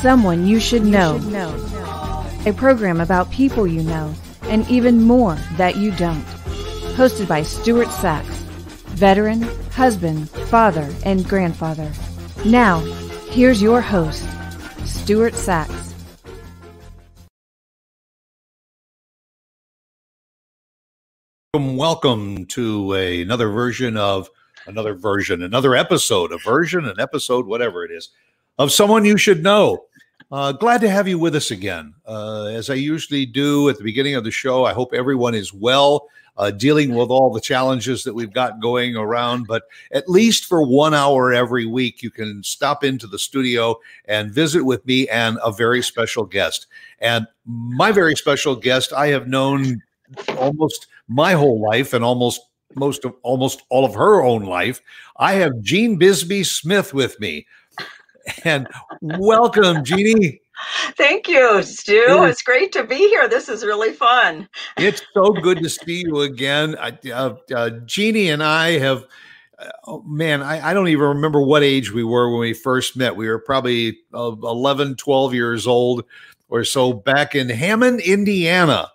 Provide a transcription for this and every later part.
Someone You Should Know. A program about people you know and even more that you don't. Hosted by Stuart Sachs, veteran, husband, father, and grandfather. Now, here's your host, Stuart Sachs. Welcome, welcome to a, another version of another version, another episode, a version, an episode, whatever it is, of someone you should know. Uh, glad to have you with us again. Uh, as I usually do at the beginning of the show, I hope everyone is well, uh, dealing with all the challenges that we've got going around. But at least for one hour every week, you can stop into the studio and visit with me and a very special guest. And my very special guest, I have known almost my whole life and almost most of almost all of her own life. I have Jean Bisbee Smith with me. And welcome, Jeannie. Thank you, Stu. It's great to be here. This is really fun. It's so good to see you again. Uh, uh, Jeannie and I have, uh, oh, man, I, I, don't even remember what age we were when we first met. We were probably uh, 11, 12 years old or so back in Hammond, Indiana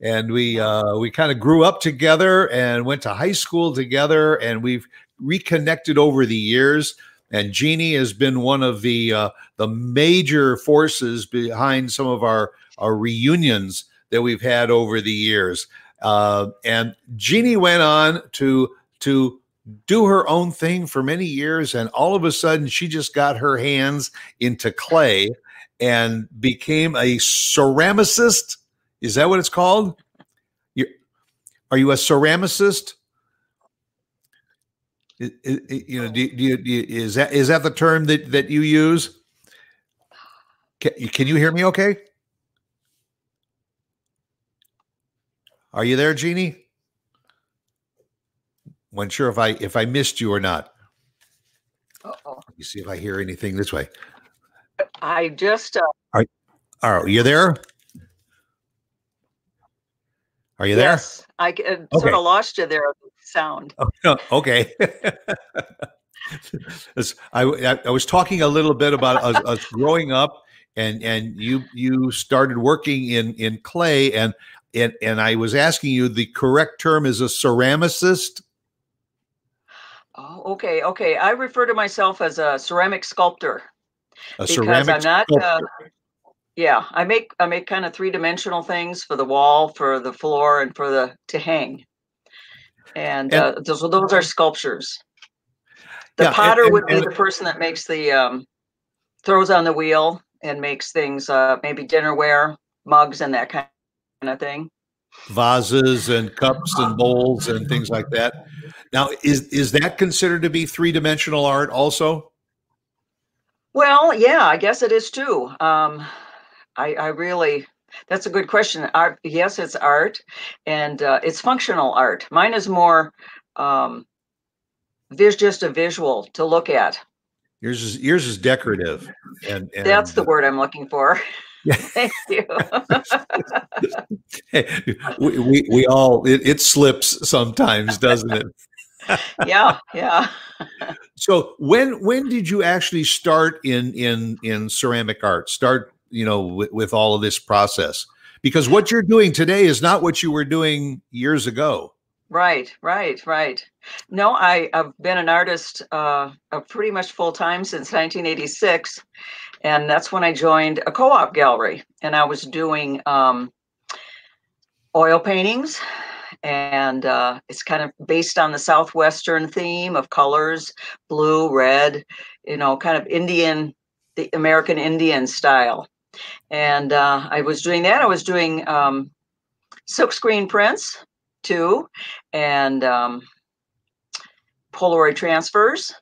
and we uh, we kind of grew up together and went to high school together, and we've reconnected over the years. And Jeannie has been one of the uh, the major forces behind some of our our reunions that we've had over the years. Uh, and Jeannie went on to to do her own thing for many years, and all of a sudden, she just got her hands into clay and became a ceramicist is that what it's called? You, are you a ceramicist? It, it, you know, do, do, you, do is that is that the term that that you use? Can, can you hear me? Okay. Are you there, Jeannie? Wasn't sure if I if I missed you or not. Uh-oh. Let me see if I hear anything this way. I just. Uh, are, are you there? Are you there? Yes, I uh, okay. sort of lost you there. Sound. Oh, okay. I, I was talking a little bit about us, us, growing up, and and you you started working in in clay, and and and I was asking you the correct term is a ceramicist. Oh, okay, okay. I refer to myself as a ceramic sculptor a because ceramic I'm not. Uh, yeah, I make I make kind of three dimensional things for the wall, for the floor, and for the to hang. And, and uh, those those are sculptures. The yeah, potter and, would be the person that makes the um, throws on the wheel and makes things uh, maybe dinnerware, mugs, and that kind of thing. Vases and cups and bowls and things like that. Now, is is that considered to be three dimensional art also? Well, yeah, I guess it is too. Um, I, I really that's a good question. Art, yes, it's art, and uh, it's functional art. Mine is more, um, there's just a visual to look at. Yours is yours is decorative, and, and that's the word I'm looking for. Thank you. hey, we, we, we all it, it slips sometimes, doesn't it? yeah, yeah. so when when did you actually start in in in ceramic art? Start you know with, with all of this process. Because what you're doing today is not what you were doing years ago. Right right right. No I, have been an artist uh, pretty much full time since 1986 and that's when i joined a co-op gallery and i was doing um, oil paintings and uh, it's kind of based on the southwestern theme of colors blue red you know kind of indian the american indian style and uh, I was doing that. I was doing um, silkscreen prints too, and um, Polaroid transfers.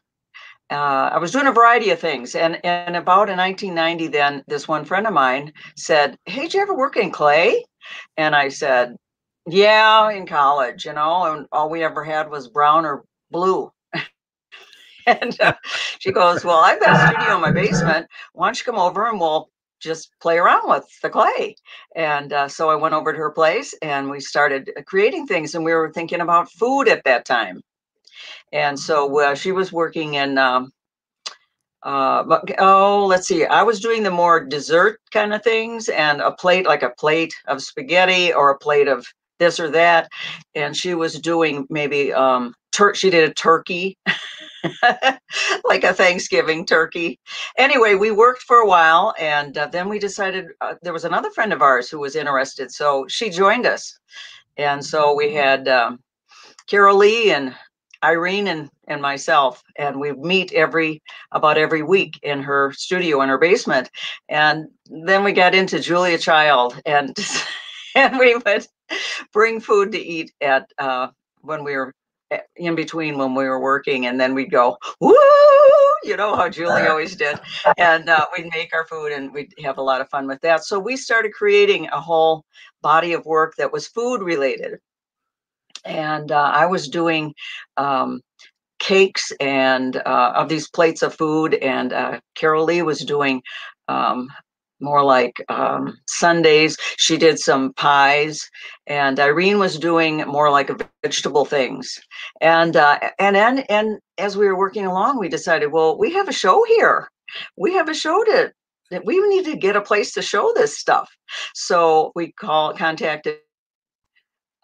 Uh, I was doing a variety of things, and and about in 1990, then this one friend of mine said, "Hey, did you ever work in clay?" And I said, "Yeah, in college, you know, and all we ever had was brown or blue." and uh, she goes, "Well, I've got a studio in my basement. Why don't you come over and we'll just play around with the clay. And uh, so I went over to her place and we started uh, creating things. And we were thinking about food at that time. And so uh, she was working in um, uh, oh, let's see. I was doing the more dessert kind of things, and a plate like a plate of spaghetti or a plate of this or that, and she was doing maybe um, tur- She did a turkey, like a Thanksgiving turkey. Anyway, we worked for a while, and uh, then we decided uh, there was another friend of ours who was interested, so she joined us, and so we had um, Carol Lee and Irene and, and myself, and we meet every about every week in her studio in her basement. And then we got into Julia Child, and and we would bring food to eat at uh, when we were in between when we were working, and then we'd go woo, you know how Julie always did, and uh, we'd make our food and we'd have a lot of fun with that. So we started creating a whole body of work that was food related and uh, I was doing um, cakes and uh, of these plates of food, and uh, Carol Lee was doing um, more like um, sundaes. She did some pies, and Irene was doing more like vegetable things. And uh, and and and as we were working along, we decided, well, we have a show here. We have a show to that we need to get a place to show this stuff. So we call contacted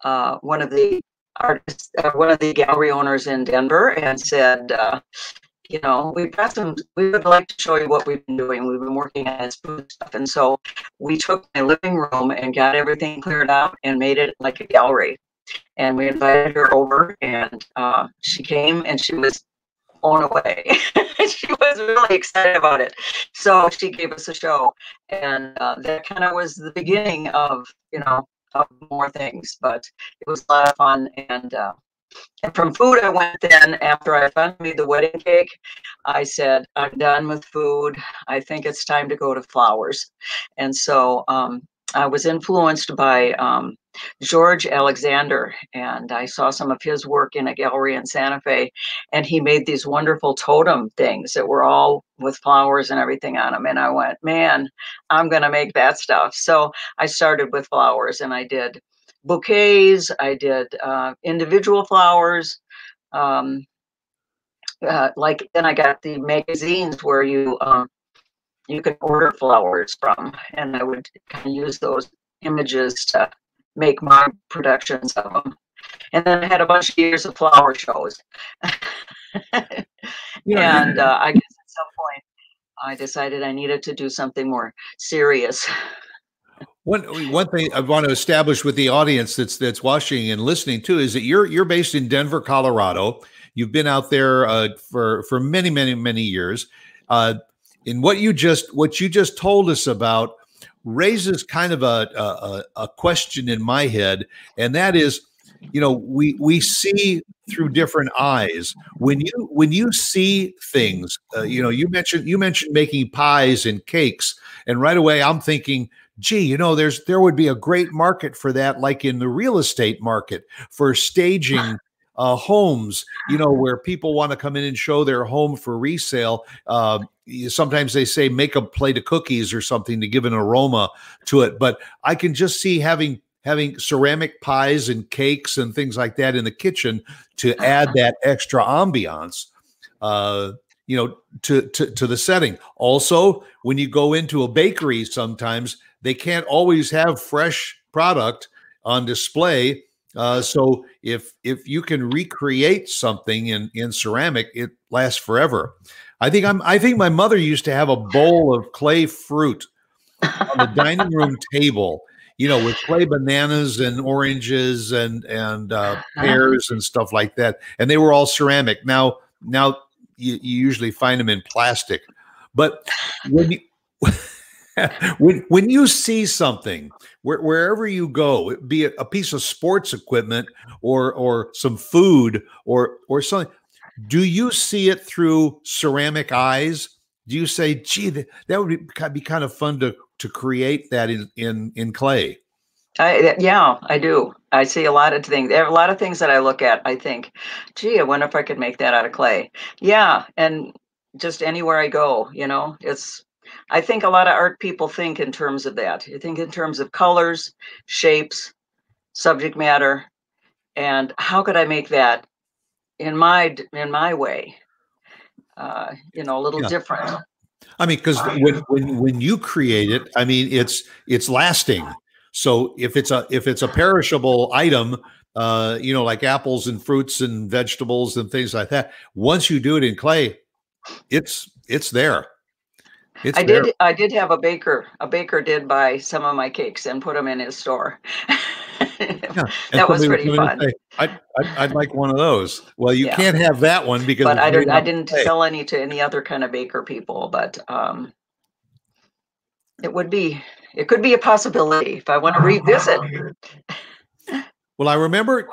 uh, one of the artists, uh, one of the gallery owners in Denver, and said, uh, you know, we've got some, we would like to show you what we've been doing. We've been working on this food stuff. And so we took my living room and got everything cleared out and made it like a gallery. And we invited her over and uh, she came and she was blown away. she was really excited about it. So she gave us a show. And uh, that kind of was the beginning of, you know, of more things, but it was a lot of fun. And uh, and from food, I went then after I finally made the wedding cake. I said, I'm done with food. I think it's time to go to flowers. And so um, I was influenced by um, George Alexander, and I saw some of his work in a gallery in Santa Fe. And he made these wonderful totem things that were all with flowers and everything on them. And I went, man, I'm going to make that stuff. So I started with flowers and I did bouquets, I did uh, individual flowers. Um, uh, like then I got the magazines where you um, you can order flowers from, and I would kind of use those images to make my productions of them. And then I had a bunch of years of flower shows. yeah. And uh, I guess at some point I decided I needed to do something more serious. One one thing I want to establish with the audience that's that's watching and listening too is that you're you're based in Denver, Colorado. You've been out there uh, for for many many many years. Uh, in what you just what you just told us about raises kind of a, a, a question in my head, and that is, you know, we we see through different eyes. When you when you see things, uh, you know, you mentioned you mentioned making pies and cakes, and right away I'm thinking gee, you know, there's there would be a great market for that, like in the real estate market for staging uh, homes, you know, where people want to come in and show their home for resale. Uh, sometimes they say make a plate of cookies or something to give an aroma to it. But I can just see having having ceramic pies and cakes and things like that in the kitchen to add that extra ambiance. Uh, you know, to, to to the setting. Also, when you go into a bakery, sometimes they can't always have fresh product on display uh, so if if you can recreate something in in ceramic, it lasts forever. I think I'm. I think my mother used to have a bowl of clay fruit on the dining room table. You know, with clay bananas and oranges and and uh, uh-huh. pears and stuff like that, and they were all ceramic. Now, now you, you usually find them in plastic, but when you when when you see something where, wherever you go, be it a piece of sports equipment or or some food or or something, do you see it through ceramic eyes? Do you say, "Gee, that, that would be, be kind of fun to to create that in in in clay"? I, yeah, I do. I see a lot of things. There are a lot of things that I look at. I think, gee, I wonder if I could make that out of clay. Yeah, and just anywhere I go, you know, it's I think a lot of art people think in terms of that. You think in terms of colors, shapes, subject matter, and how could I make that in my in my way? uh, you know, a little yeah. different. I mean, because when, when when you create it, I mean, it's it's lasting. So if it's a if it's a perishable item, uh, you know, like apples and fruits and vegetables and things like that, once you do it in clay, it's it's there. It's I did I did have a baker. A baker did buy some of my cakes and put them in his store. yeah. that was pretty fun. Say, I'd, I'd, I'd, like one of those. Well, you yeah. can't have that one because. But I didn't. I didn't sell any to any other kind of baker people. But um, it would be. It could be a possibility if I want to revisit. Well, I remember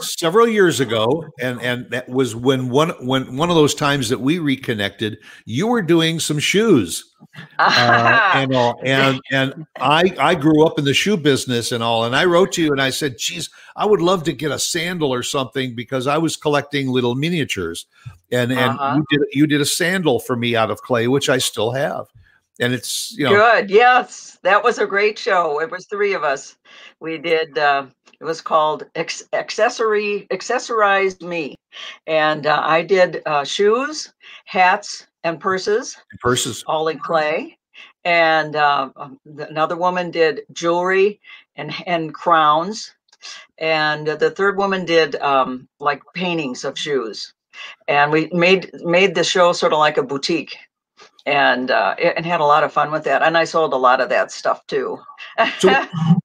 several years ago, and and that was when one when one of those times that we reconnected. You were doing some shoes, uh, and all, and and I I grew up in the shoe business and all, and I wrote to you and I said, "Geez, I would love to get a sandal or something because I was collecting little miniatures, and and uh-huh. you did you did a sandal for me out of clay, which I still have." and it's you know good yes that was a great show it was three of us we did uh, it was called Ex- accessory accessorized me. And uh, i did uh, shoes hats and purses. And purses. All in clay. And uh, um, another woman did jewelry and and crowns. And the third woman did um, like paintings of shoes. And we made made the show sort of like a boutique. And uh, and had a lot of fun with that. And I sold a lot of that stuff too. so,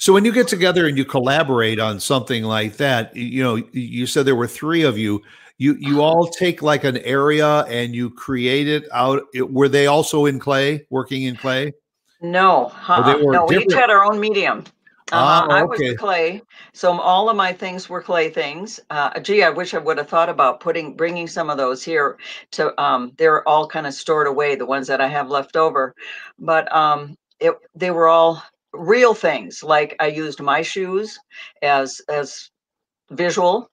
so when you get together and you collaborate on something like that, you know, you said there were three of you. You you all take like an area and you create it out. Were they also in clay, working in clay? No, uh-uh. no, we each had our own medium. Uh, I was clay, so all of my things were clay things. Uh, gee, I wish I would have thought about putting bringing some of those here. To um, they're all kind of stored away, the ones that I have left over, but um, it they were all real things. Like I used my shoes as as visual,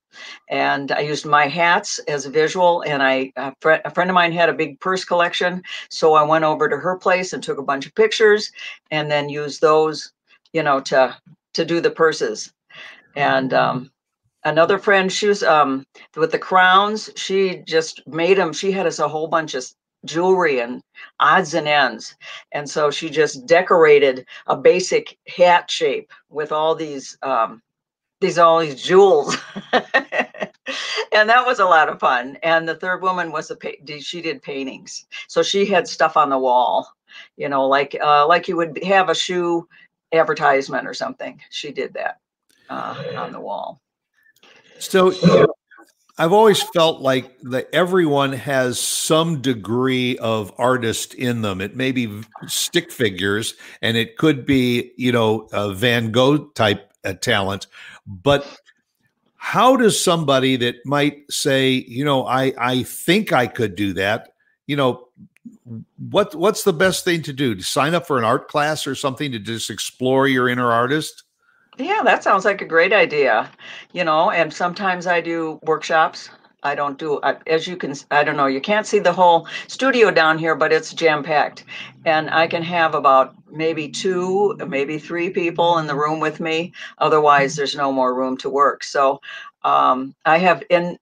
and I used my hats as visual. And I a, fr- a friend of mine had a big purse collection, so I went over to her place and took a bunch of pictures, and then used those you know, to to do the purses. And um, another friend, she was um, with the crowns. She just made them. She had us a whole bunch of jewelry and odds and ends. And so she just decorated a basic hat shape with all these um, these all these jewels. and that was a lot of fun. And the third woman was a she did paintings, so she had stuff on the wall, you know, like uh, like you would have a shoe advertisement or something. She did that uh, on the wall. So I've always felt like that everyone has some degree of artist in them. It may be stick figures, and it could be you know a Van Gogh type uh, talent, but how does somebody that might say, you know, I I think I could do that, you know, what what's the best thing to do? To sign up for an art class or something to just explore your inner artist? Yeah, that sounds like a great idea. You know, and sometimes I do workshops. I don't do as you can I don't know, you can't see the whole studio down here, but it's jam packed. And I can have about maybe two, maybe three people in the room with me. Otherwise, there's no more room to work. So, um, I have in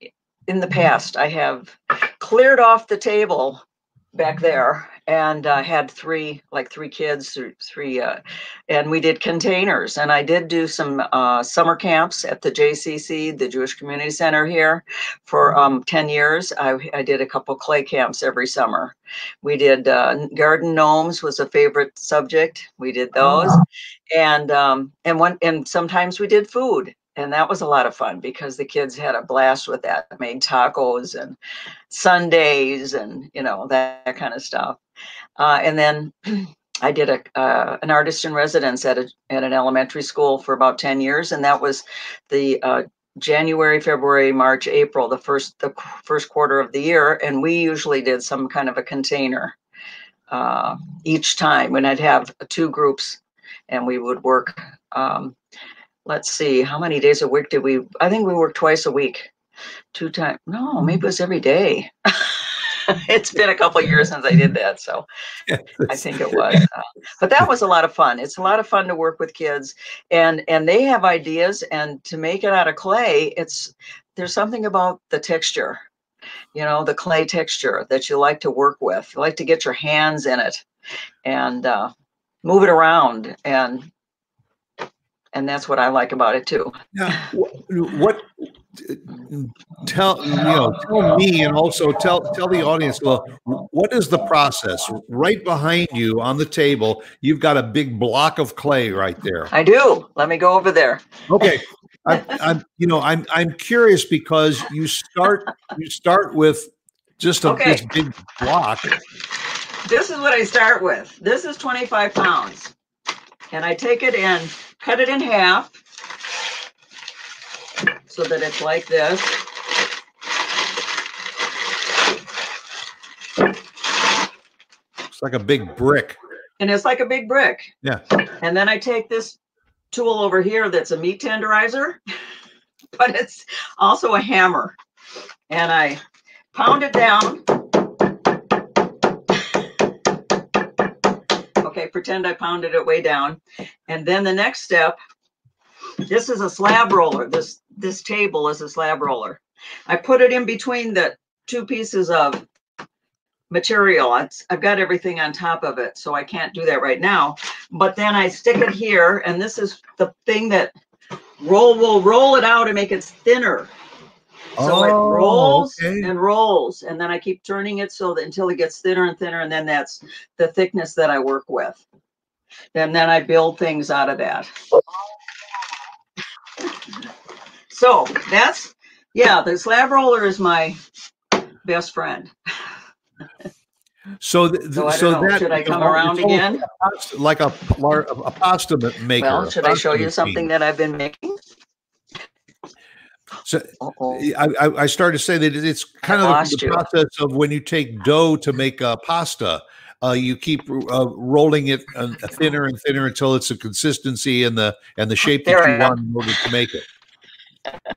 in the past, I have cleared off the table back there and uh, had three like three kids three uh, and we did containers and i did do some uh, summer camps at the jcc the jewish community center here for mm-hmm. um, 10 years. I, I did a couple clay camps every summer. We did uh, garden gnomes was a favorite subject. We did those and um, and one and sometimes we did food and that was a lot of fun because the kids had a blast with that made tacos and sundaes and you know that, that kind of stuff. Uh, and then i did a uh, an artist in residence at, a, at an elementary school for about 10 years and that was the uh, january february march april the first the first quarter of the year and we usually did some kind of a container uh, each time when i'd have two groups and we would work um, let's see, how many days a week did we? I think we worked twice a week, two times. No, maybe it was every day. it's been a couple years since I did that, so I think it was. Uh, but that was a lot of fun. It's a lot of fun to work with kids, and and they have ideas, and to make it out of clay, it's there's something about the texture you know, the clay texture that you like to work with. You like to get your hands in it and uh, move it around and and that's what I like about it too. Now, what tell you know tell me and also tell tell the audience well, what is the process? Right behind you on the table you've got a big block of clay right there. I do. Let me go over there. Okay. I, am you know i'm i'm curious because you start you start with just a okay. this big block. This is what i start with. This is 25 pounds and i take it and cut it in half so that it's like this. It's like a big brick. And it's like a big brick. Yeah. And then I take this tool over here that's a meat tenderizer, but it's also a hammer. And I pound it down. Okay, pretend I pounded it way down. And then the next step this is a slab roller. This this table is a slab roller. I put it in between the two pieces of material. I've got everything on top of it, so I can't do that right now. But then I stick it here, and this is the thing that roll will roll it out and make it thinner. So oh, it rolls okay. and rolls, and then I keep turning it so that until it gets thinner and thinner, and then that's the thickness that I work with. And then I build things out of that. So that's yeah, the slab roller is my best friend. So, th- so, so that should I come around again? Like a, a pasta maker. Well, should I show you something that I've been making? So I, I started to say that it's kind I of the, the process of when you take dough to make a pasta. Uh, you keep uh, rolling it uh, thinner and thinner until it's a consistency and the and the shape that you want in order to make it.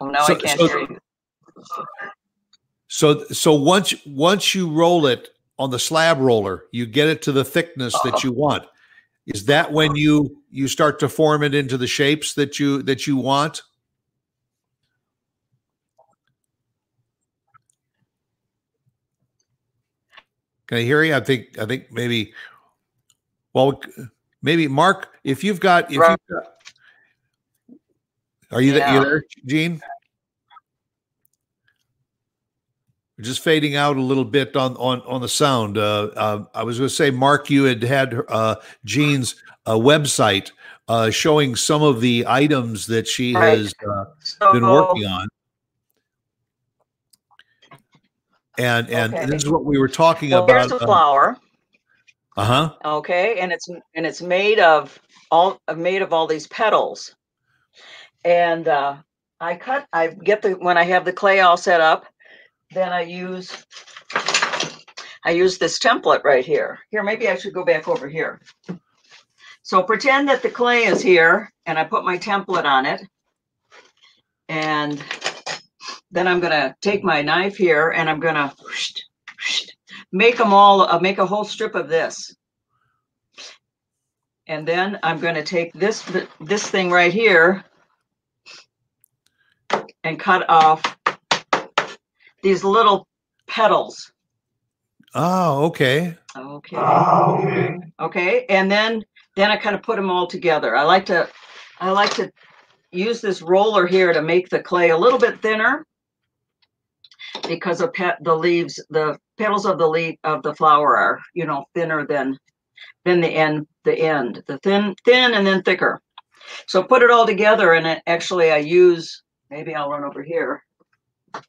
oh, now so, I can't so, hear you. So, so once once you roll it on the slab roller, you get it to the thickness that oh. you want. Is that when you you start to form it into the shapes that you that you want? Can I hear you? I think I think maybe. Well, maybe Mark, if you've got if you've got, are you, yeah. you there, Jean? We're just fading out a little bit on on on the sound. Uh, uh, I was going to say, Mark, you had had uh, Jean's uh, website uh, showing some of the items that she right. has uh, so, been working on. And and okay. this is what we were talking well, about. Here's the flower. Uh huh. Okay, and it's and it's made of all made of all these petals and uh, I cut. I get the when I have the clay all set up, then I use I use this template right here. Here, maybe I should go back over here. So pretend that the clay is here, and I put my template on it, and then I'm going to take my knife here, and I'm going to make them all. Uh, make a whole strip of this. And then I'm going to take this this thing right here and cut off these little petals. Oh, okay. Okay. Okay. And then then I kind of put them all together. I like to I like to use this roller here to make the clay a little bit thinner because of pet the leaves the petals of the leaf of the flower are you know thinner than than the end the end the thin thin and then thicker so put it all together and it, actually i use Maybe I'll run over here. Where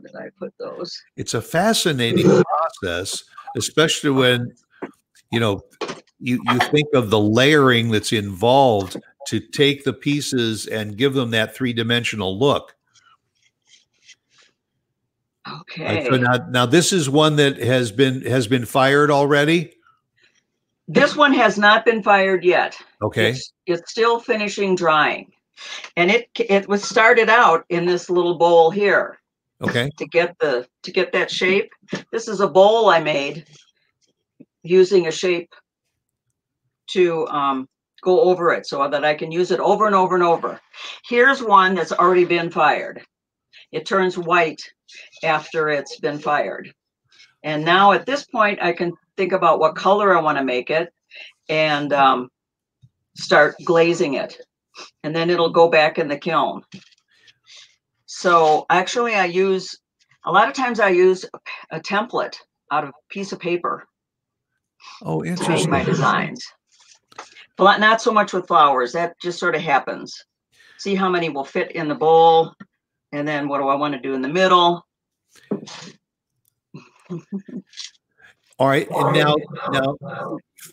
did I put those? It's a fascinating process, especially when you know you you think of the layering that's involved to take the pieces and give them that three-dimensional look. Okay. So now, now this is one that has been has been fired already. This one has not been fired yet. Okay. It's, it's still finishing drying and it it was started out in this little bowl here okay to get the to get that shape this is a bowl i made using a shape to um, go over it so that i can use it over and over and over here's one that's already been fired It turns white after it's been fired. And now at this point, I can think about what color I want to make it and um, start glazing it. And then it'll go back in the kiln. So actually I use, a lot of times I use a, template out of a piece of paper Oh, to make interesting. my designs. But not so much with flowers. That just sort of happens. See how many will fit in the bowl, and then what do I want to do in the middle? All right, and now, now,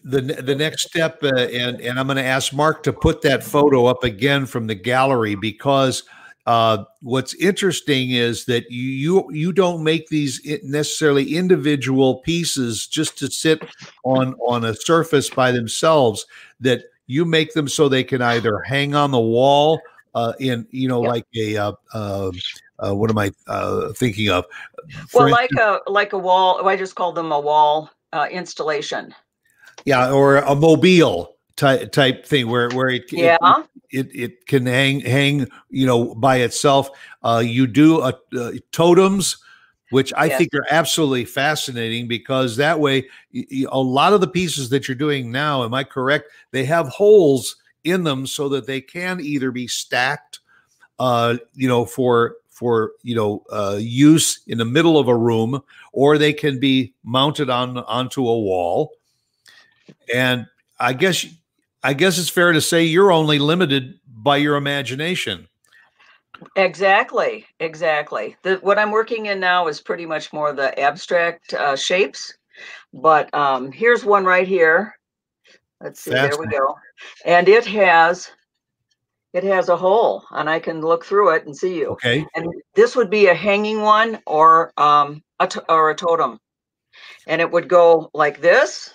the the next step, uh, and and I'm going to ask Mark to put that photo up again from the gallery because uh, what's interesting is that you you you don't make these necessarily individual pieces just to sit on on a surface by themselves. That you make them so they can either hang on the wall uh, in you know Yep. like a uh, uh, uh, what am I uh, thinking of? For Well, like a like a wall. I just call them a wall uh, installation. Yeah, or a mobile type type thing where where it Yeah, it, it, it can hang hang you know by itself. Uh, you do a, uh, totems, which I Yes. think are absolutely fascinating because that way a lot of the pieces that you're doing now, am I correct? They have holes in them so that they can either be stacked, uh, you know, for for you know uh, use in the middle of a room, or they can be mounted on onto a wall. And I guess I guess it's fair to say you're only limited by your imagination. exactly, exactly. The what I'm working in now is pretty much more the abstract uh, shapes. But um, here's one right here. Let's see. There we go. And it has it has a hole, and I can look through it and see you. Okay. And this would be a hanging one or um a to- or a totem. And it would go like this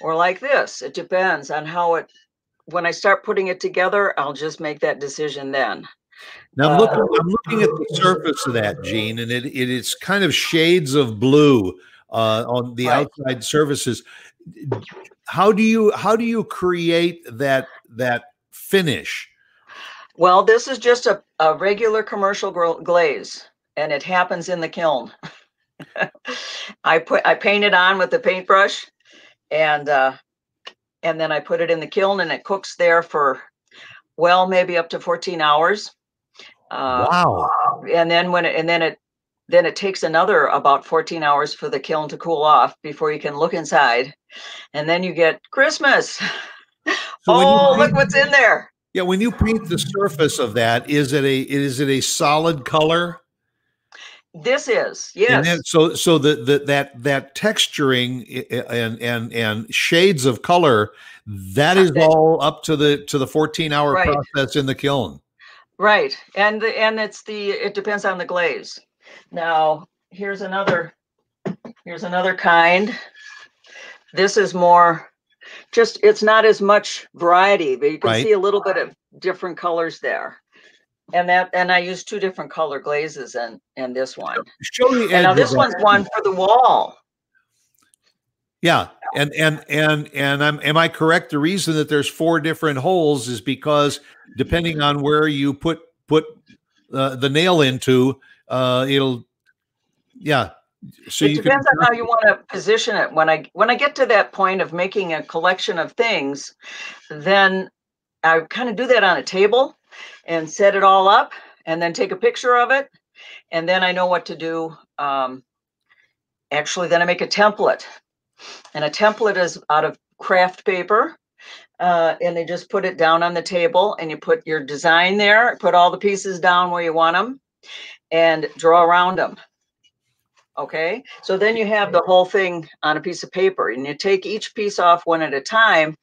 or like this. It depends on how it when I start putting it together, I'll just make that decision then. Now I'm Uh, looking, I'm looking at the surface of that, Jean, and it, it is kind of shades of blue uh, on the Right. outside surfaces. How do you how do you create that that finish? Well, this is just a, a regular commercial glaze and it happens in the kiln. I put I paint it on with the paintbrush and uh and then I put it in the kiln and it cooks there for well maybe up to 14 hours. Uh wow. and then when it and then it then it takes another about 14 hours for the kiln to cool off before you can look inside. And then you get Christmas. So oh, look what's in there. Yeah, when you paint the surface of that, is it a is it a solid color? This is, And yes. then, so so the, the that that texturing and and and shades of color that is all up to the to the 14 hour Right. process in the kiln. Right. And the and it's the it depends on the glaze. Now, here's another here's another kind. This is more just it's not as much variety, but you can Right. see a little bit of different colors there. And that and I use two different color glazes in in this one. Show And now this one's one for the wall. Yeah, and and and and I'm am I correct? The reason that there's four different holes is because depending on where you put put uh, the nail into, uh, it'll yeah. So it depends can on how you want to position it. When I when I get to that point of making a collection of things, then I kind of do that on a table and set it all up, and then take a picture of it, and then I know what to do. Um, actually, then I make a template, and a template is out of craft paper. Uh, and they just put it down on the table, and you put your design there, put all the pieces down where you want them, and draw around them. Okay, so then you have the whole thing on a piece of paper, and you take each piece off one at a time,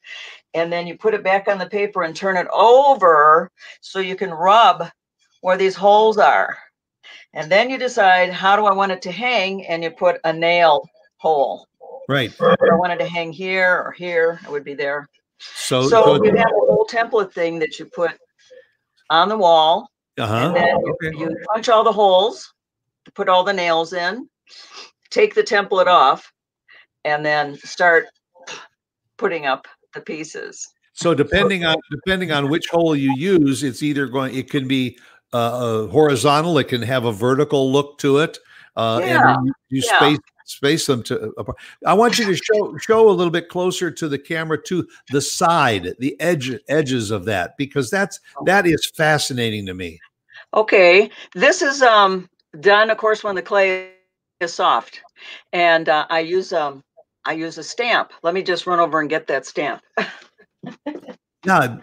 and then you put it back on the paper and turn it over so you can rub where these holes are. And then you decide how do I want it to hang, and you put a nail hole. right. If I wanted to hang here or here, it would be there. So So so you have a whole template thing that you put on the wall, uh-huh. and then you, Okay. you punch all the holes, put all the nails in, take the template off, and then start putting up the pieces. So depending on depending on which hole you use, it's either going it can be uh, horizontal. It can have a vertical look to it. Uh, Yeah, and you, you yeah. space space them to. apart. I want you to show show a little bit closer to the camera to the side, the edge edges of that, because that's that is fascinating to me. Okay, this is um done, of course, when the clay is soft, and uh, I use um I use a stamp. Let me just run over and get that stamp. no,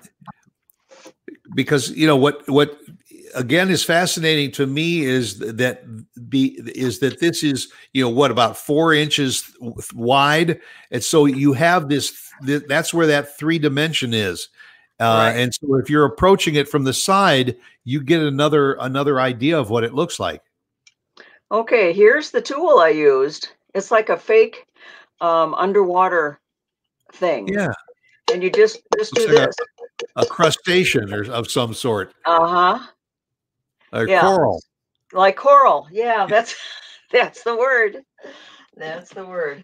because you know what what again is fascinating to me is that be is that this is you know what about four inches wide, and so you have this. th- That's where that three dimension is. Uh, Right. And so, if you're approaching it from the side, you get another another idea of what it looks like. Okay, here's the tool I used. It's like a fake um, underwater thing, Yeah, and you just just do like this. a crustacean or of some sort, Uh huh. a Yeah. coral. Like coral. Yeah, that's that's the word. That's the word.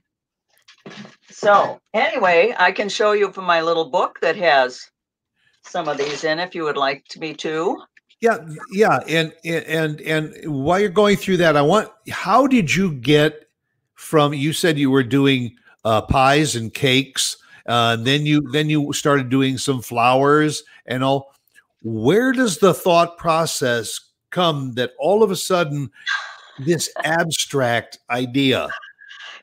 So anyway, I can show you from my little book that has some of these in if you would like to me to. Yeah, yeah, and and and while you're going through that, I want how did you get from? You said you were doing uh, pies and cakes, uh, and then you then you started doing some flowers and all. Where does the thought process come that all of a sudden this abstract idea?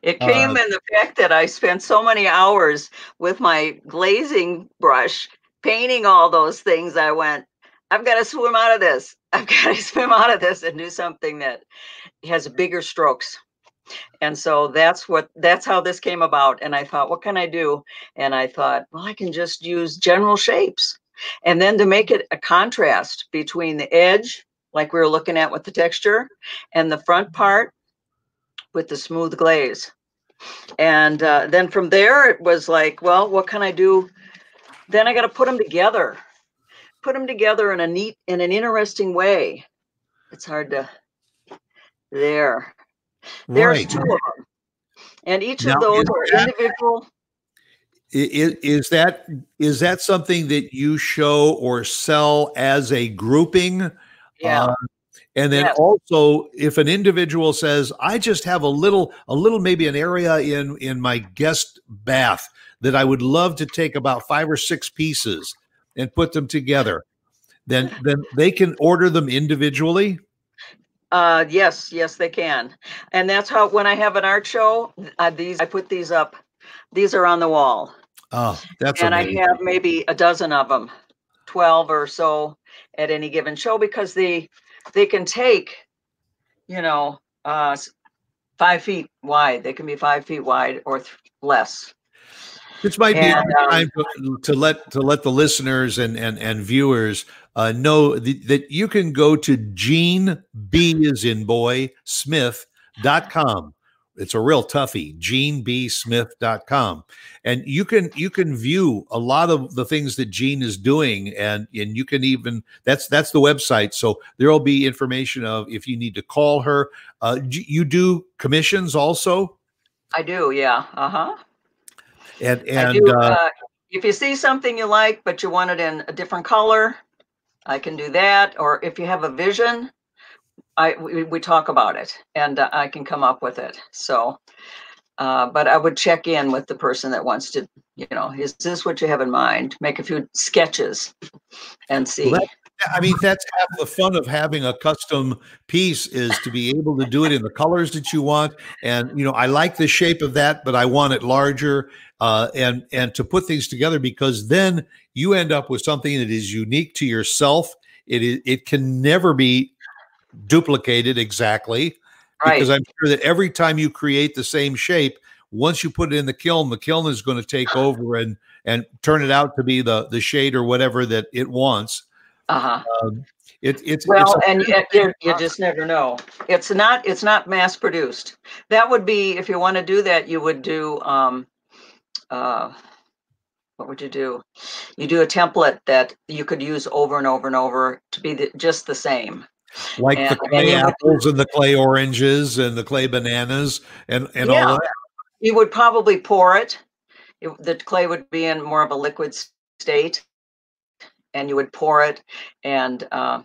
It came Uh, in the fact that I spent so many hours with my glazing brush painting all those things. I went, I've got to swim out of this. I've got to swim out of this and do something that has bigger strokes. And so that's what that's how this came about. And I thought, what can I do? And I thought, well, I can just use general shapes. And then to make it a contrast between the edge, like we were looking at with the texture, and the front part with the smooth glaze. And uh, then from there, it was like, well, what can I do? Then I got to put them together, put them together in a neat, in an interesting way. It's hard to. There, there's Right. two of them, and each Now, of those are that- individual. Is, is that is that something that you show or sell as a grouping? Yeah, Uh, and then Yes. also, if an individual says, "I just have a little, a little, maybe an area in in my guest bath that I would love to take about five or six pieces and put them together," then then they can order them individually. uh, yes, yes, they can, and that's how when I have an art show, uh, these I put these up. These are on the wall. Oh, that's and amazing. I have maybe a dozen of them, twelve or so at any given show because they they can take, you know, uh, five feet wide. They can be five feet wide or th- less. This might be a And, good um, time to, to let to let the listeners and and and viewers uh, know th- that you can go to Jean B is in boy Smith.com. It's a real toughie, jeanbsmith.com. And you can you can view a lot of the things that Jean is doing and and you can even that's that's the website. So there'll be information of if you need to call her. Uh, you do commissions also I do, yeah. Uh huh. And and do. uh, Uh, if you see something you like, but you want it in a different color, I can do that. Or if you have a vision, I we, we talk about it, and uh, I can come up with it. So, uh, but I would check in with the person that wants to, you know, is this what you have in mind? Make a few sketches, and see. that- I mean, that's half the fun of having a custom piece is to be able to do it in the colors that you want. And you know, I like the shape of that, but I want it larger. Uh, and and to put things together because then you end up with something that is unique to yourself. It is it can never be duplicated exactly right. because I'm sure that every time you create the same shape, once you put it in the kiln, the kiln is going to take over and and turn it out to be the the shade or whatever that it wants. Uh-huh. It, it's Well, it's and you, you, you just never know. It's not it's not mass produced. That would be if you want to do that, you would do um uh what would you do? You do a template that you could use over and over and over to be the, just the same. like the clay and would- apples and the clay oranges and the clay bananas and and Yeah. all that. You would probably pour it. it. The clay would be in more of a liquid state, and you would pour it and uh,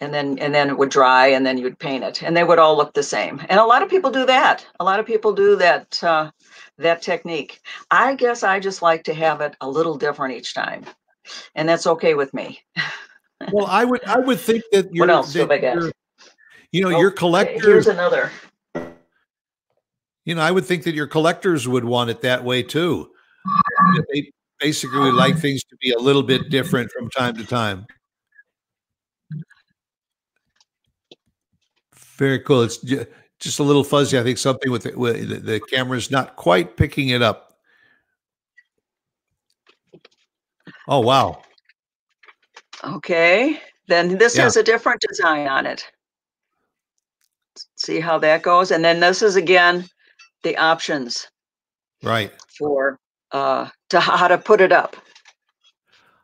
and then and then it would dry and then you'd paint it. And they would all look the same. And a lot of people do that. A lot of people do that uh, that technique. I guess i just like to have it a little different each time. And that's okay with me. Well i would i would think that what else have i got you know your collectors here's another. You know i would think that your collectors would want it that way too. They basically we like things to be a little bit different from time to time Very cool. It's just a little fuzzy. I think something with, the, with the, the camera's not quite picking it up. Oh wow. Okay. Then this yeah. has a different design on it. See how that goes? And then this is again the options. Right. For uh to how to put it up.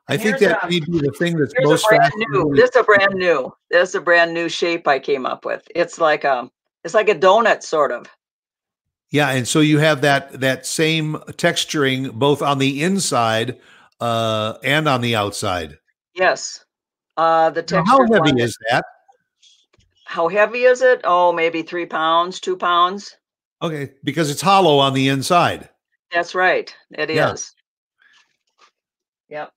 I think that may be the thing that's most brand new. This is a brand new. This is a brand new shape I came up with. It's like a, um, it's like a donut sort of. Yeah, and so you have that that same texturing both on the inside uh, and on the outside. Yes, uh, the texture. How heavy is that? How heavy is it? Oh, maybe three pounds, two pounds. Okay, because it's hollow on the inside. That's right. It yeah. is. Yep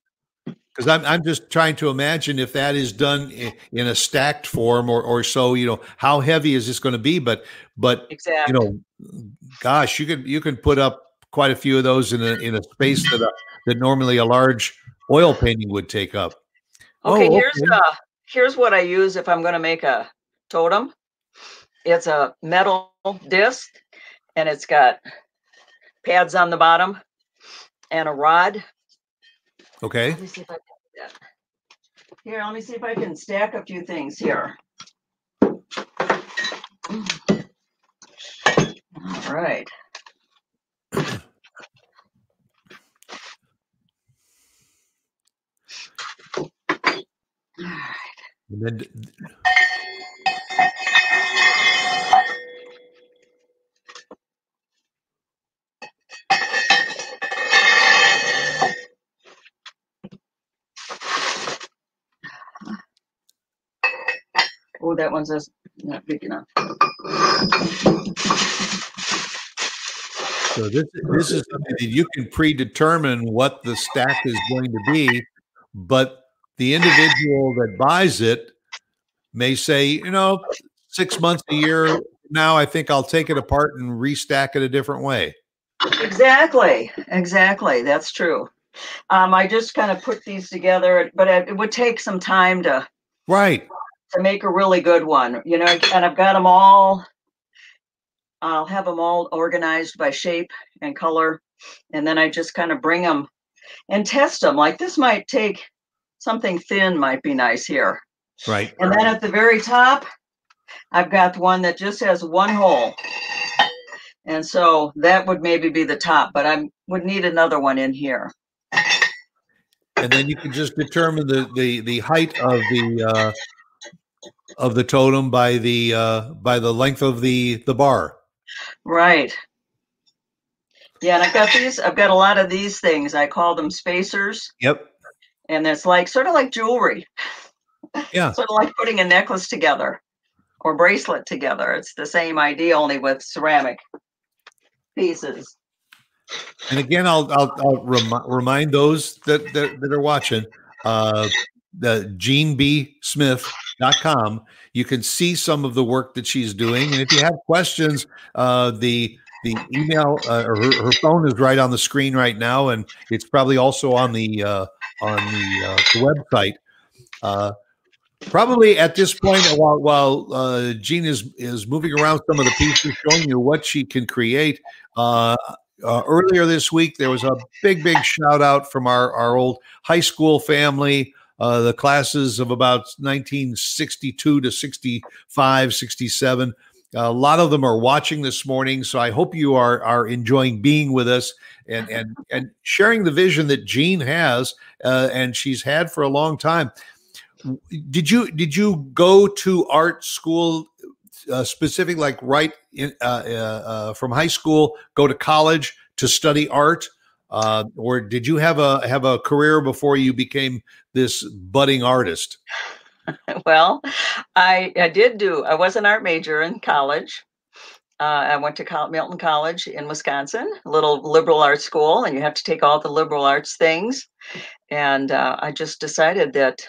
because I'm I'm just trying to imagine if that is done in a stacked form or or so. You know, how heavy is this going to be? But but exactly. you know, gosh, you could you can put up quite a few of those in a in a space that uh, that normally a large oil painting would take up. Okay, oh, okay. here's uh here's what I use if I'm going to make a totem. It's a metal disc, and it's got pads on the bottom and a rod Okay. Let me see if I can do that. Here, let me see if I can stack a few things here. All right. All right. And then Oh, that one's just not big enough. So this this is something that you can predetermine what the stack is going to be, but the individual that buys it may say, you know, six months a year now, I think I'll take it apart and restack it a different way. Exactly, exactly. That's true. Um, I just kind of put these together, but it, it would take some time to right to make a really good one, you know, and I've got them all, I'll have them all organized by shape and color. And then I just kind of bring them and test them. Like this might take something thin might be nice here. Right. And then at the very top, I've got one that just has one hole. And so that would maybe be the top, but I would need another one in here. And then you can just determine the the the height of the uh, of the totem by the uh, by the length of the the bar. Right. Yeah, and I've got these. I've got a lot of these things. I call them spacers. Yep. And it's like sort of like jewelry. Yeah. sort of like putting a necklace together or bracelet together. It's the same idea, only with ceramic pieces. And again, I'll I'll, I'll rem- remind those that, that that are watching. Uh, the Jean B. Smith.com. You can see some of the work that she's doing. And if you have questions, uh, the the email uh, or her, her, phone is right on the screen right now, and it's probably also on the uh, on the, uh, the website. Uh, probably at this point, while while uh, Jean is is moving around some of the pieces, showing you what she can create. Uh, earlier this week, there was a big, big shout out from our our old high school family uh, the classes of about 1962 to 65, 67. A lot of them are watching this morning, so I hope you are are enjoying being with us and and and sharing the vision that Jean has uh, and she's had for a long time. Did you did you go to art school uh, specific, like right in, uh, uh, uh from high school, go to college to study art? Uh, or did you have a have a career before you became this budding artist? well, I I did do. I was an art major in college. Uh, I went to Col- Milton College in Wisconsin, a little liberal arts school, and you have to take all the liberal arts things. And uh, I just decided that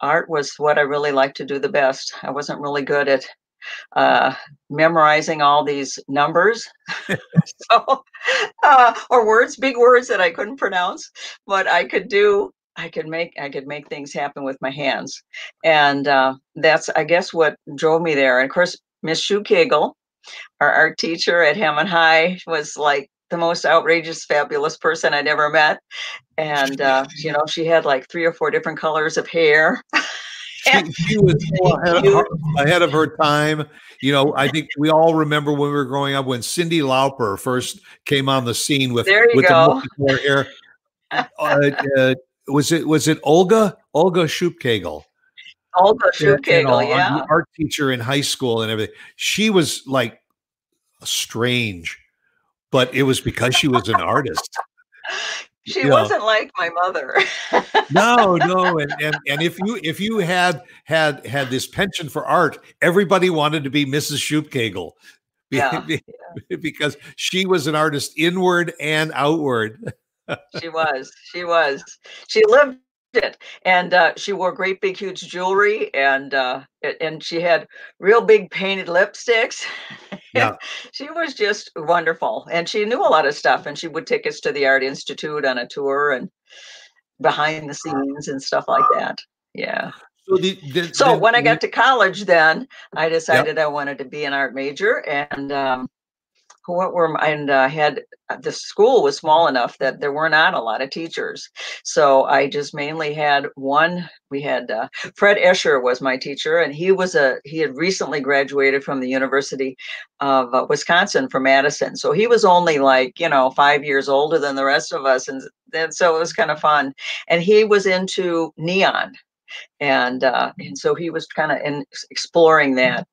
art was what I really liked to do the best. I wasn't really good at uh, memorizing all these numbers, so uh, or words, big words that I couldn't pronounce, but I could do. I could make I could make things happen with my hands, and uh, that's I guess what drove me there. And of course, Miss Schukagel, our art teacher at Hammond High, was like the most outrageous, fabulous person I'd ever met. And uh, you know, she had like three or four different colors of hair. she, was ahead of, her, ahead of, her, time. You know, I think we all remember when we were growing up when Cyndi Lauper first came on the scene with There with go. the hair. Uh, uh, was it was it Olga Olga Schupkagel? Olga Schupkagel, yeah, art teacher in high school and everything. She was like strange, but it was because she was an artist. she wasn't like my mother. No no and, and and if you if you had had had this penchant for art everybody wanted to be mrs schupkagel yeah, yeah. because she was an artist inward and outward. She was she was. She lived it and uh, she wore great big huge jewelry and uh, and she had real big painted lipsticks yeah. she was just wonderful and she knew a lot of stuff and she would take us to the art institute on a tour and behind the scenes and stuff like that yeah so, the, the, so the, when i got to college then i decided yep. i wanted to be an art major and um, what were and uh, had uh, the school was small enough that there were not a lot of teachers. So i just mainly had one we had uh, fred escher was my teacher and he was a he had recently graduated from the university of uh, wisconsin from madison. So he was only like you know five years older than the rest of us and, and so it was kind of fun. And he was into neon and uh, and so he was kind of in exploring that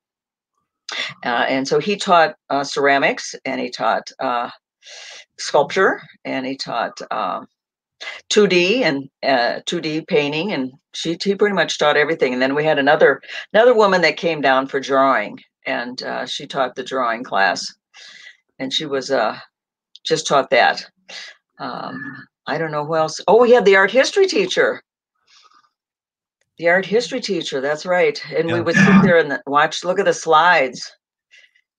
uh, and so he taught uh, ceramics and he taught uh, sculpture and he taught 2D um, and 2D uh, painting. And she, he pretty much taught everything. And then we had another another woman that came down for drawing and uh, she taught the drawing class. And she was uh, just taught that. Um, I don't know who else. Oh, we had the art history teacher the art history teacher. That's right. And yeah. we would sit there and watch, look at the slides.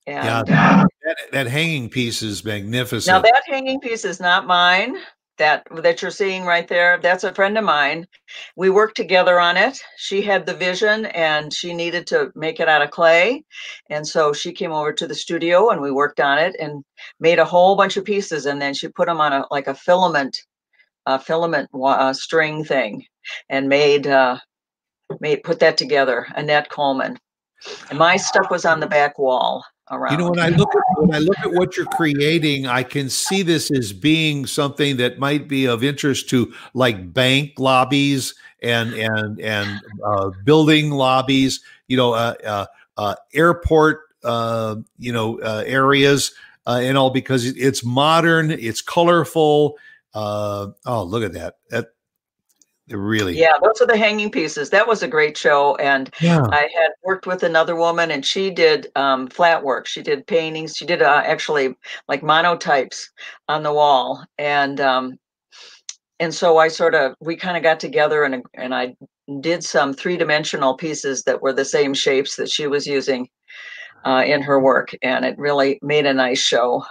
And, yeah, that, that, that, hanging piece is magnificent. Now that hanging piece is not mine. That that you're seeing right there, that's a friend of mine. We worked together on it. She had the vision and she needed to make it out of clay, and so she came over to the studio and we worked on it and made a whole bunch of pieces. And then she put them on a like a filament, a filament uh, string thing, and made uh, made put that together. Annette Coleman, and my stuff was on the back wall. Around. You know, when I look at when I look at what you're creating, I can see this as being something that might be of interest to like bank lobbies and and and uh, building lobbies. You know, uh, uh, uh airport. Uh, you know, uh, areas and all because it's modern, it's colorful. oh, look at that! That really yeah those are the hanging pieces. That was a great show and yeah. i had worked with another woman and she did um, flat work. She did paintings. She did uh, actually like monotypes on the wall and um, and so i sort of we kind of got together and and i did some three-dimensional pieces that were the same shapes that she was using uh, in her work and it really made a nice show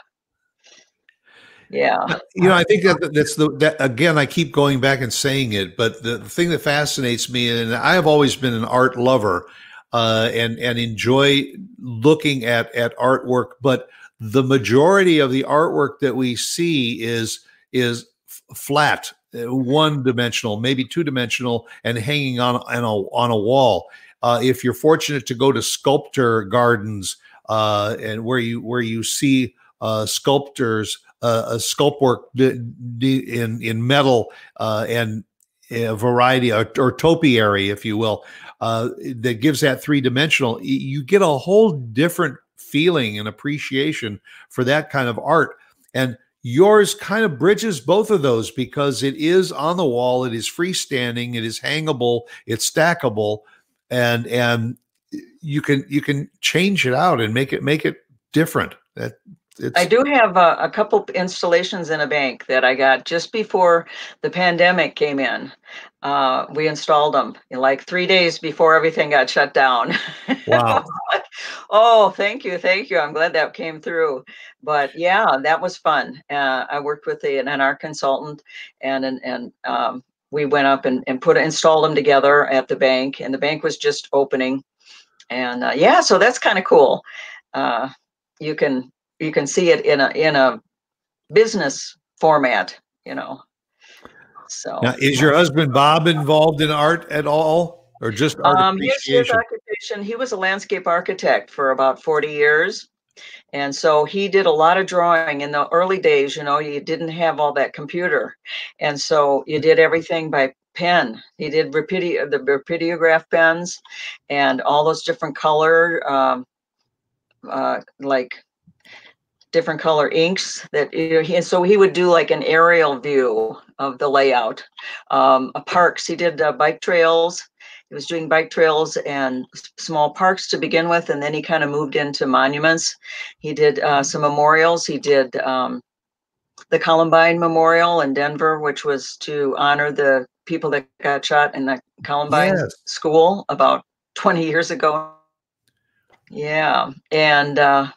yeah. You know i think that that's the that again i keep going back and saying it but the, thing that fascinates me and i have always been an art lover uh, and and enjoy looking at at artwork but the majority of the artwork that we see is is flat uh, one dimensional maybe two dimensional and hanging on on a, on a wall. Uh, if you're fortunate to go to sculptor gardens uh, and where you where you see uh, sculptors uh, a sculpt work in in metal uh, and a variety or, or topiary, if you will, uh, that gives that three dimensional. You get a whole different feeling and appreciation for that kind of art, and yours kind of bridges both of those because it is on the wall, it is freestanding, it is hangable, it's stackable. and and you can you can change it out and make it make it different. That it's, I do have a, a, couple installations in a bank that I got just before the pandemic came in. Uh, we installed them like three days before everything got shut down. Wow. oh, thank you. Thank you. I'm glad that came through. But yeah, that was fun. Uh, I worked with the, an NR consultant and, and, and um, we went up and, and put installed them together at the bank and the bank was just opening. And uh, yeah, so that's kind of cool. Uh, you can you can see it in a in a business format, you know. So now, is your husband Bob involved in art at all, or just art um, appreciation? Occupation. He was a landscape architect for about forty years, and so he did a lot of drawing in the early days. You know, you didn't have all that computer, and so you did everything by pen. He did rapidi- the rapidograph pens, and all those different color, um, uh, like different color inks that you know and so he would do like an aerial view of the layout. Um, parks he did uh, bike trails. He was doing bike trails and small parks to begin with and then he kind of moved into monuments. He did uh, some memorials. He did um, the columbine memorial in denver which was to honor the people that got shot in the columbine yes. school about 20 years ago. Yeah and uh,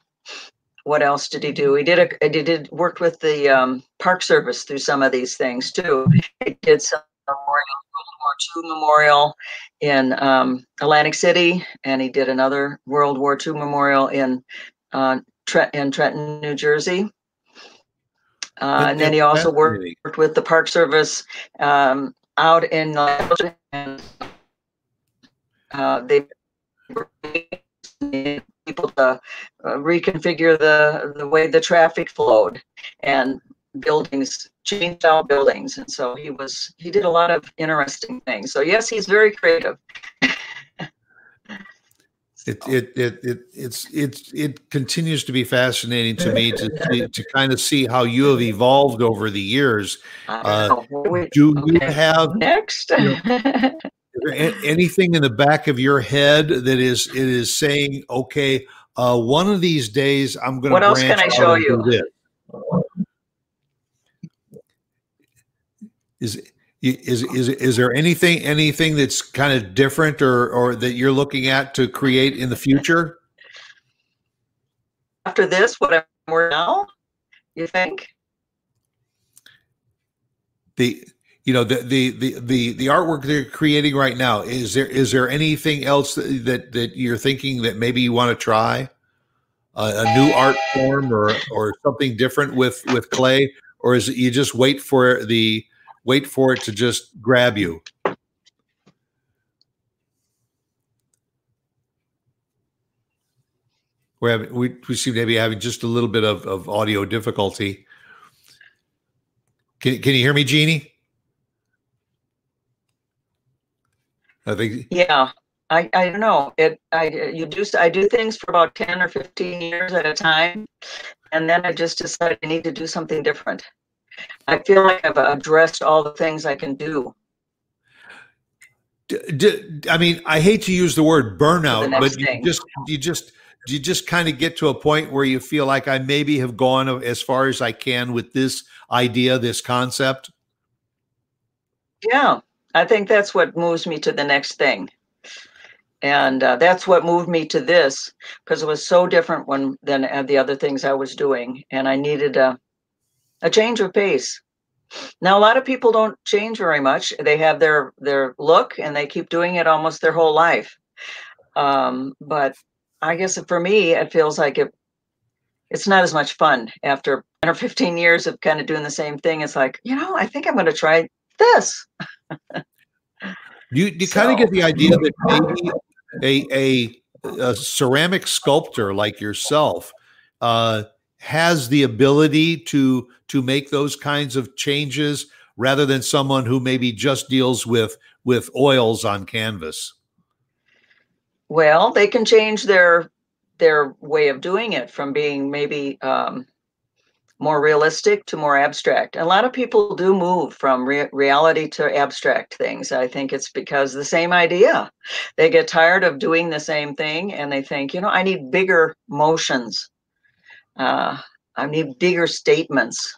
what else did he do? He did a he did worked with the um, Park Service through some of these things too. He did some memorial World War II memorial in um, Atlantic City, and he did another World War II memorial in uh, Trent in Trenton, New Jersey. Uh, and then he also worked, worked with the Park Service um, out in uh, they people to uh, reconfigure the the way the traffic flowed and buildings changed out buildings and so he was he did a lot of interesting things so yes he's very creative it, it it it it's it's it continues to be fascinating to me to to, to kind of see how you have evolved over the years. Uh, do okay. you have next? You know, anything in the back of your head that is it is saying, okay, uh, one of these days I'm going to. What else can I show you? Is is is is there anything anything that's kind of different or or that you're looking at to create in the future? After this, what I'm now, you think? The you know the, the the the the artwork they're creating right now is there is there anything else that that you're thinking that maybe you want to try a new art form or or something different with with clay? Or is it you just wait for the wait for it to just grab you? We're having we, we seem to be having just a little bit of, of audio difficulty. Can, can you hear me jeannie I think. Yeah, I, I don't know. It I you do I do things for about ten or fifteen years at a time, and then I just decided I need to do something different. I feel like I've addressed all the things I can do. D- d- I mean, I hate to use the word burnout, the but you thing. just you just you just kind of get to a point where you feel like I maybe have gone as far as I can with this idea, this concept. Yeah, I think that's what moves me to the next thing. And uh, that's what moved me to this because it was so different when than uh, the other things I was doing, and I needed a a change of pace. Now a lot of people don't change very much. They have their their look and they keep doing it almost their whole life. Um, but I guess for me, it feels like it it's not as much fun after 10 or 15 years of kind of doing the same thing. It's like, you know, I think I'm going to try this. you you so, kind of get the idea that maybe a, a, a ceramic sculptor like yourself uh, has the ability to to make those kinds of changes rather than someone who maybe just deals with with oils on canvas. Well, they can change their their way of doing it from being maybe um, more realistic to more abstract. A lot of people do move from re- reality to abstract things. I think it's because the same idea. They get tired of doing the same thing and they think, you know, I need bigger motions. Uh, I need bigger statements.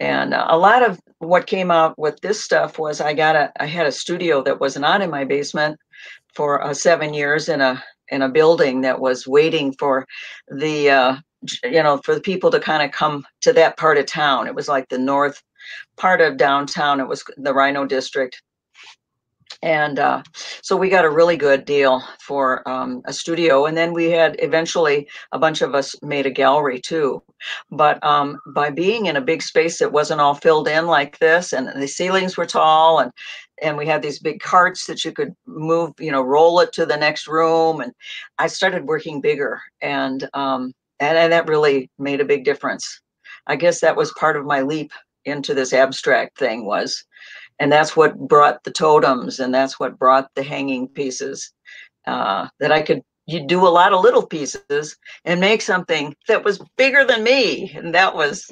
And a lot of what came out with this stuff was I got a I had a studio that was not in my basement for uh, seven years in a in a building that was waiting for the uh, you know for the people to kind of come to that part of town. It was like the north part of downtown. It was the RiNo District, and uh, so we got a really good deal for um, a studio and then we had eventually a bunch of us made a gallery too but um, by being in a big space that wasn't all filled in like this and the ceilings were tall and and we had these big carts that you could move you know roll it to the next room and i started working bigger and um, and, and that really made a big difference. I guess that was part of my leap into this abstract thing was and that's what brought the totems and that's what brought the hanging pieces uh, that i could you do a lot of little pieces and make something that was bigger than me. And that was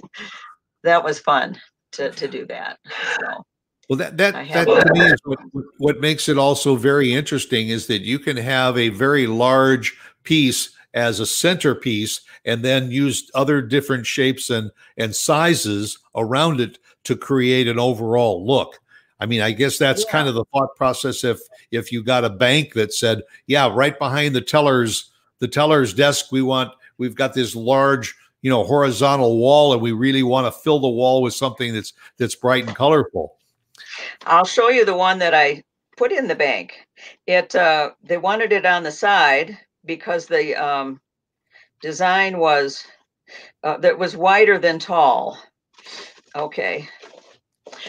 that was fun to to do that. So well that that, that to me is what, what makes it also very interesting is that you can have a very large piece as a centerpiece and then used other different shapes and and sizes around it to create an overall look I mean, I guess that's yeah. kind of the thought process. If if you got a bank that said, "Yeah, right behind the teller's the teller's desk, we want we've got this large, you know, horizontal wall, and we really want to fill the wall with something that's that's bright and colorful." I'll show you the one that I put in the bank. It uh, they wanted it on the side because the um, design was uh, that was wider than tall. Okay,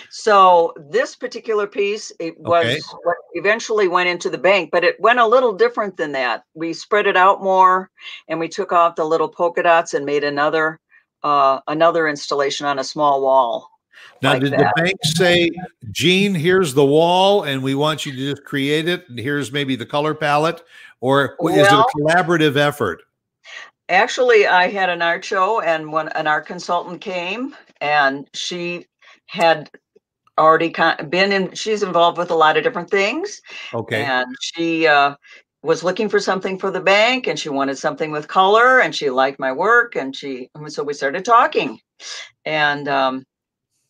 so this particular piece, it was okay. what eventually went into the bank, but it went a little different than that. We spread it out more, and we took off the little polka dots and made another uh, another installation on a small wall. Now, like did that. the bank say, Jean, here's the wall, and we want you to just create it, and here's maybe the color palette, or well, is it a collaborative effort? Actually, I had an art show, and when an art consultant came, and she had already been in she's involved with a lot of different things. Okay. And she uh, was looking for something for the bank and she wanted something with color and she liked my work and she so we started talking. And um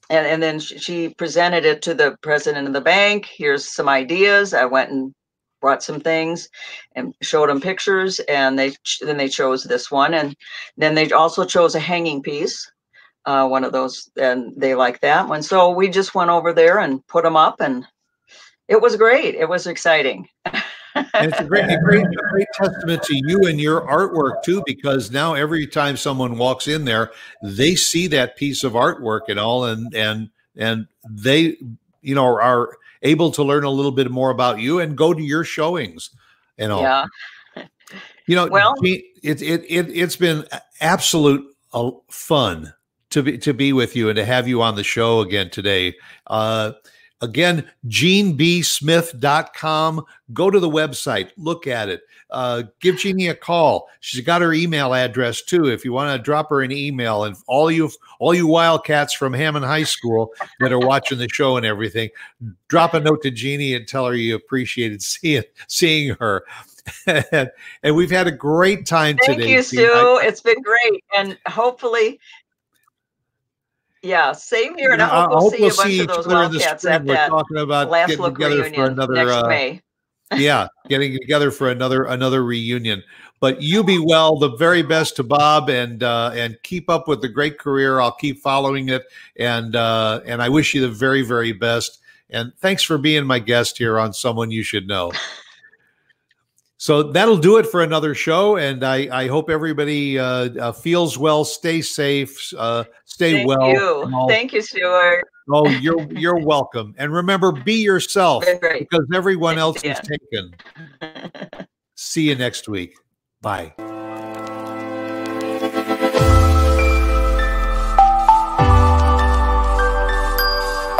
and, and then she presented it to the president of the bank. Here's some ideas. I went and brought some things and showed them pictures and they then they chose this one and then they also chose a hanging piece uh, one of those, and they like that one. So we just went over there and put them up, and it was great. It was exciting. and it's a great, a great, a great testament to you and your artwork too, because now every time someone walks in there, they see that piece of artwork and all, and and and they, you know, are able to learn a little bit more about you and go to your showings and all. Yeah. You know, well, it it it it's been absolute uh, fun to be to be with you and to have you on the show again today. Uh, again, jeanbsmith.com. Go to the website, look at it. Uh, give Jeannie a call. She's got her email address too. If you want to drop her an email, and all you all you Wildcats from Hammond High School that are watching the show and everything, drop a note to Jeannie and tell her you appreciated seeing seeing her. and, we've had a great time Thank today. Thank you, Stu. it's been great, and hopefully yeah, same here, and I hope, we'll, see we'll a bunch of those Wildcats at We're talking about Last Look together for another next uh, May. yeah, getting together for another another reunion. But you be well. The very best to Bob, and uh, and keep up with the great career. I'll keep following it, and uh, and I wish you the very very best. And thanks for being my guest here on Someone You Should Know. So that'll do it for another show, and I, I hope everybody uh, uh, feels well, stay safe, uh, stay well. Thank well. You. Thank you, Stuart. Oh, you're you're welcome, and remember, be yourself because everyone else is taken. See you next week. Bye.